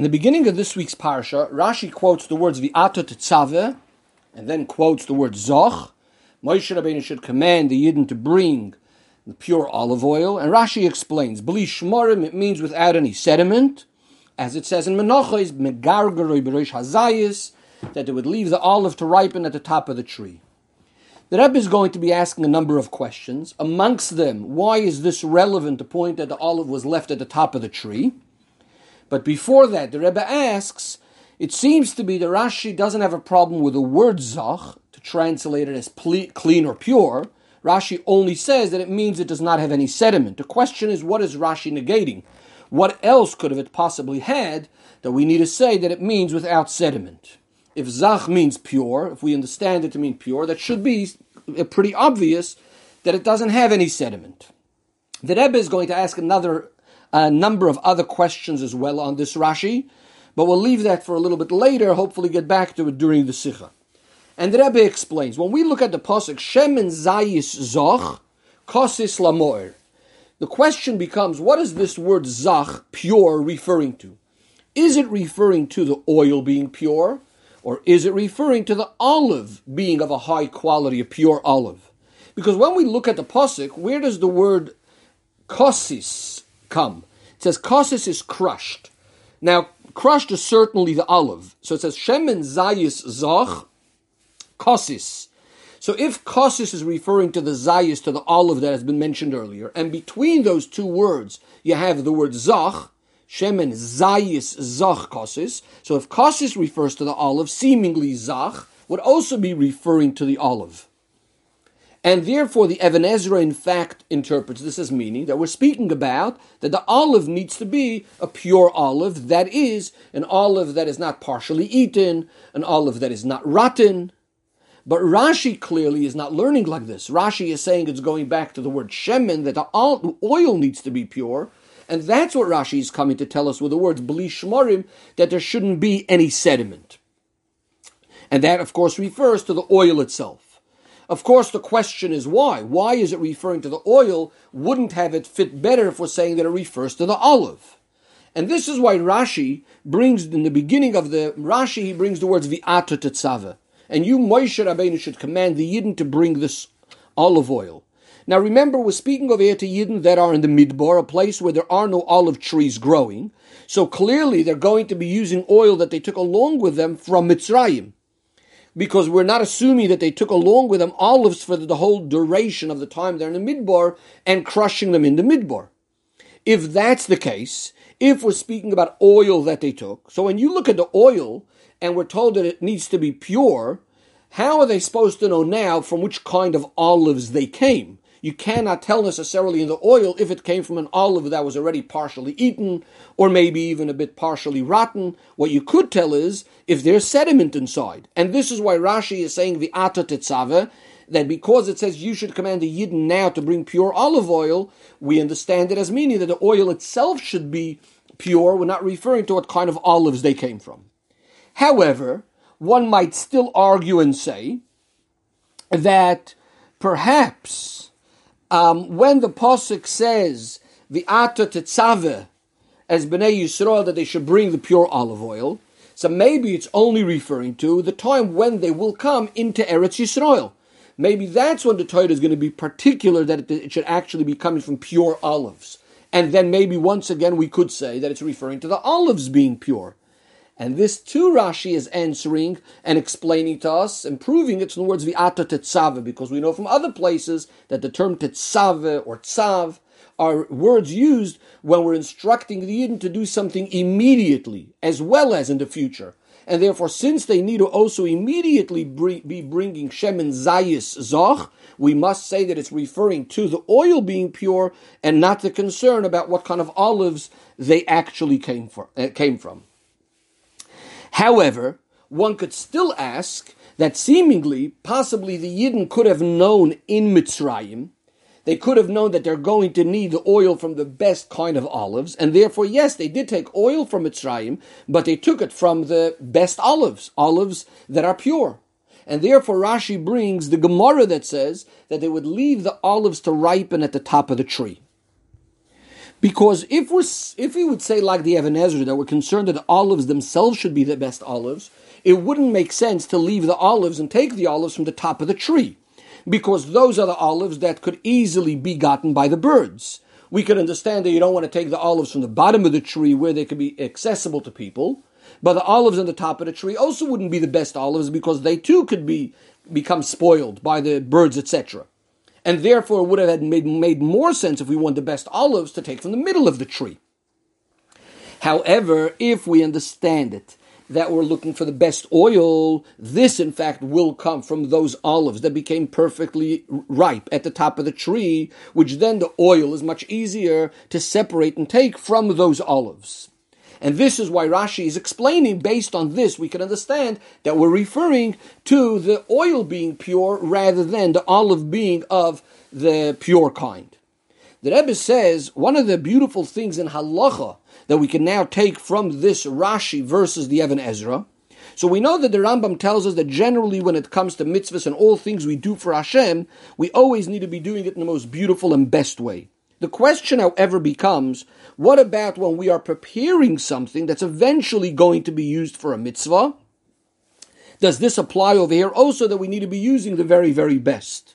In the beginning of this week's parsha, Rashi quotes the words V'ato tetzave, and then quotes the word Zoch. Moshe Rabbeinu should command the Yidden to bring the pure olive oil, and Rashi explains, Bli shmorim, it means without any sediment, as it says in Menachos, Megargeroi Beresh Hazayis, that they would leave the olive to ripen at the top of the tree. The Rebbe is going to be asking a number of questions. Amongst them, why is this relevant to point that the olive was left at the top of the tree? But before that, the Rebbe asks, it seems to be that Rashi doesn't have a problem with the word zach, to translate it as ple- clean or pure. Rashi only says that it means it does not have any sediment. The question is, what is Rashi negating? What else could have it possibly had that we need to say that it means without sediment? If zach means pure, if we understand it to mean pure, that should be pretty obvious that it doesn't have any sediment. The Rebbe is going to ask another a number of other questions as well on this Rashi, but we'll leave that for a little bit later, hopefully get back to it during the Sikha. And the Rebbe explains, when we look at the Pasuk, Shemen Zayis Zoch, Kosis Lamoir, the question becomes, what is this word Zach, pure, referring to? Is it referring to the oil being pure, or is it referring to the olive being of a high quality, a pure olive? Because when we look at the Pasuk, where does the word Kosis come. It says kosis is crushed. Now, crushed is certainly the olive. So it says shemen zayis Zoch kosis. So if kosis is referring to the zayis, to the olive that has been mentioned earlier, and between those two words you have the word zach, shemen zayis zach kosis. So if kosis refers to the olive, seemingly zach would also be referring to the olive. And therefore, the Ezra, in fact, interprets this as meaning that we're speaking about that the olive needs to be a pure olive, that is, an olive that is not partially eaten, an olive that is not rotten. But Rashi clearly is not learning like this. Rashi is saying it's going back to the word shemen, that the oil needs to be pure. And that's what Rashi is coming to tell us with the words bli shmorim, that there shouldn't be any sediment. And that, of course, refers to the oil itself. Of course, the question is why? Why is it referring to the oil? Wouldn't have it fit better if we're saying that it refers to the olive? And this is why Rashi brings, in the beginning of the Rashi, he brings the words vi'ata tetzava. And you, Moshe Rabbeinu, should command the Yidden to bring this olive oil. Now remember, we're speaking of here to Yidden that are in the Midbar, a place where there are no olive trees growing. So clearly they're going to be using oil that they took along with them from Mitzrayim because we're not assuming that they took along with them olives for the whole duration of the time they're in the midbar and crushing them in the midbar. If that's the case, if we're speaking about oil that they took, so when you look at the oil and we're told that it needs to be pure, how are they supposed to know now from which kind of olives they came? You cannot tell necessarily in the oil if it came from an olive that was already partially eaten or maybe even a bit partially rotten. What you could tell is if there's sediment inside. And this is why Rashi is saying the ata tetzave, that because it says you should command the Yidden now to bring pure olive oil, we understand it as meaning that the oil itself should be pure. We're not referring to what kind of olives they came from. However, one might still argue and say that perhaps um, when the posuk says the ata tetzave as bnei Yisrael that they should bring the pure olive oil, so maybe it's only referring to the time when they will come into Eretz Yisrael. Maybe that's when the Torah is going to be particular that it should actually be coming from pure olives. And then maybe once again we could say that it's referring to the olives being pure. And this too Rashi is answering and explaining to us and proving it in the words vi'ata tetzave, because we know from other places that the term tetzave or tzav are words used when we're instructing the Yidden to do something immediately as well as in the future. And therefore, since they need to also immediately be bringing Shemen Zayis Zoch, we must say that it's referring to the oil being pure and not the concern about what kind of olives they actually came, for, uh, came from. However, one could still ask that seemingly, possibly the Yidden could have known in Mitzrayim, they could have known that they're going to need the oil from the best kind of olives, and therefore, yes, they did take oil from Mitzrayim, but they took it from the best olives, olives that are pure. And therefore, Rashi brings the Gemara that says that they would leave the olives to ripen at the top of the tree. Because if we're if we would say like the Even HaEzra that we're concerned that the olives themselves should be the best olives, it wouldn't make sense to leave the olives and take the olives from the top of the tree, because those are the olives that could easily be gotten by the birds. We could understand that you don't want to take the olives from the bottom of the tree where they could be accessible to people, but the olives on the top of the tree also wouldn't be the best olives because they too could be become spoiled by the birds, etc and therefore it would have made, made more sense if we want the best olives to take from the middle of the tree. However, if we understand it, that we're looking for the best oil, this in fact will come from those olives that became perfectly ripe at the top of the tree, which then the oil is much easier to separate and take from those olives. And this is why Rashi is explaining, based on this, we can understand that we're referring to the oil being pure rather than the olive being of the pure kind. The Rebbe says one of the beautiful things in halacha that we can now take from this Rashi versus the Even Ezra. So we know that the Rambam tells us that generally when it comes to mitzvahs and all things we do for Hashem, we always need to be doing it in the most beautiful and best way. The question, however, becomes what about when we are preparing something that's eventually going to be used for a mitzvah? Does this apply over here also that we need to be using the very, very best?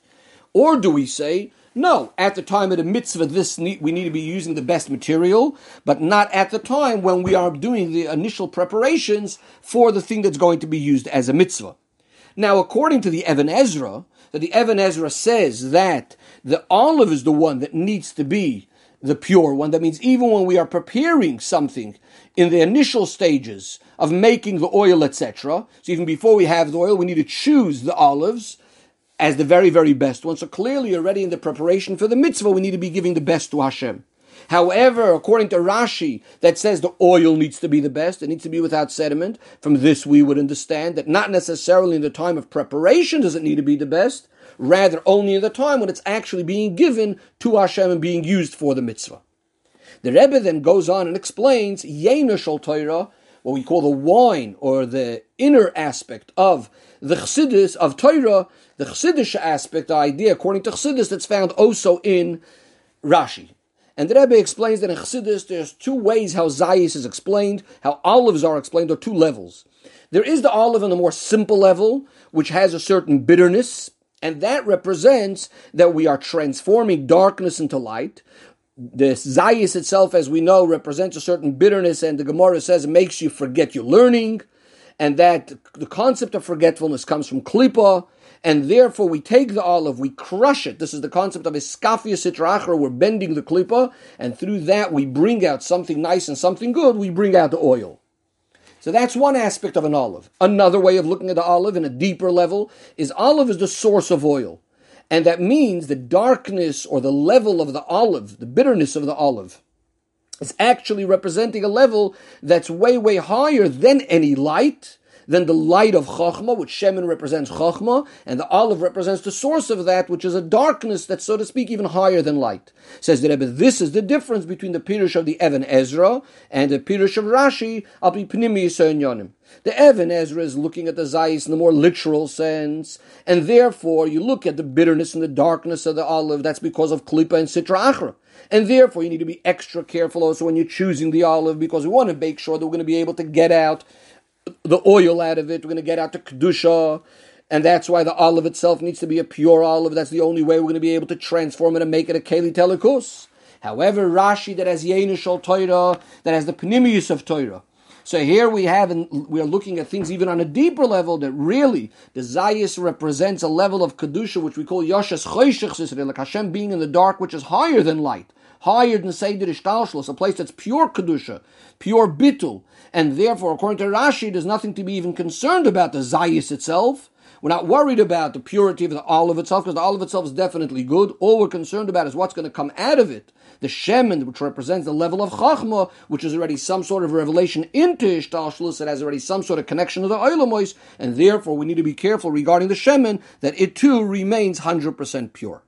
Or do we say, no, at the time of the mitzvah, this need, we need to be using the best material, but not at the time when we are doing the initial preparations for the thing that's going to be used as a mitzvah. Now, according to the Even HaEzra, the Even Ezra says that the olive is the one that needs to be the pure one. That means even when we are preparing something in the initial stages of making the oil, etc. So even before we have the oil, we need to choose the olives as the very, very best one. So clearly already in the preparation for the mitzvah, we need to be giving the best to Hashem. However, according to Rashi, that says the oil needs to be the best, it needs to be without sediment. From this, we would understand that not necessarily in the time of preparation does it need to be the best, rather only in the time when it's actually being given to Hashem and being used for the mitzvah. The Rebbe then goes on and explains Yena Shal Torah, what we call the wine or the inner aspect of the Chassidus of Torah, the Chassidish aspect, the idea according to Chassidus that's found also in Rashi. And the Rebbe explains that in Chassidus there's two ways how Zayis is explained, how olives are explained, or two levels. There is the olive on the more simple level, which has a certain bitterness, and that represents that we are transforming darkness into light. The Zayis itself, as we know, represents a certain bitterness, and the Gemara says it makes you forget your learning, and that the concept of forgetfulness comes from Klippa, and therefore we take the olive, we crush it. This is the concept of iskafia Sitra Achra. We're bending the klipa, and through that we bring out something nice and something good. We bring out the oil. So that's one aspect of an olive. Another way of looking at the olive in a deeper level is olive is the source of oil. And that means the darkness or the level of the olive, the bitterness of the olive, is actually representing a level that's way, way higher than any light than the light of Chachma, which Shemin represents Chachma, and the olive represents the source of that, which is a darkness that's, so to speak, even higher than light. Says the Rebbe, this is the difference between the Pirush of the Even Ezra and the Pirush of Rashi, Pnimi. The Even Ezra is looking at the Zayis in the more literal sense, and therefore you look at the bitterness and the darkness of the olive, that's because of Klippa and Sitra Achra. And therefore you need to be extra careful also when you're choosing the olive, because we want to make sure that we're going to be able to get out the oil out of it. We're going to get out the kedusha, and that's why the olive itself needs to be a pure olive. That's the only way we're going to be able to transform it and make it a keli telekus. However, Rashi that has Yenushal Torah, that has the Panimius of Torah. So here we have, and we are looking at things even on a deeper level that really the Zayis represents a level of kedusha which we call Yashas Choshech like Hashem being in the dark, which is higher than light higher than Seder Ishtalshlos, a place that's pure Kedusha, pure Bitul. And therefore, according to Rashi, there's nothing to be even concerned about the Zayis itself. We're not worried about the purity of the olive itself, because the olive itself is definitely good. All we're concerned about is what's going to come out of it. The Shemin, which represents the level of Chachma, which is already some sort of revelation into Ishtalshlis, it has already some sort of connection to the Oilamois, and therefore we need to be careful regarding the Shemin that it too remains 100% pure.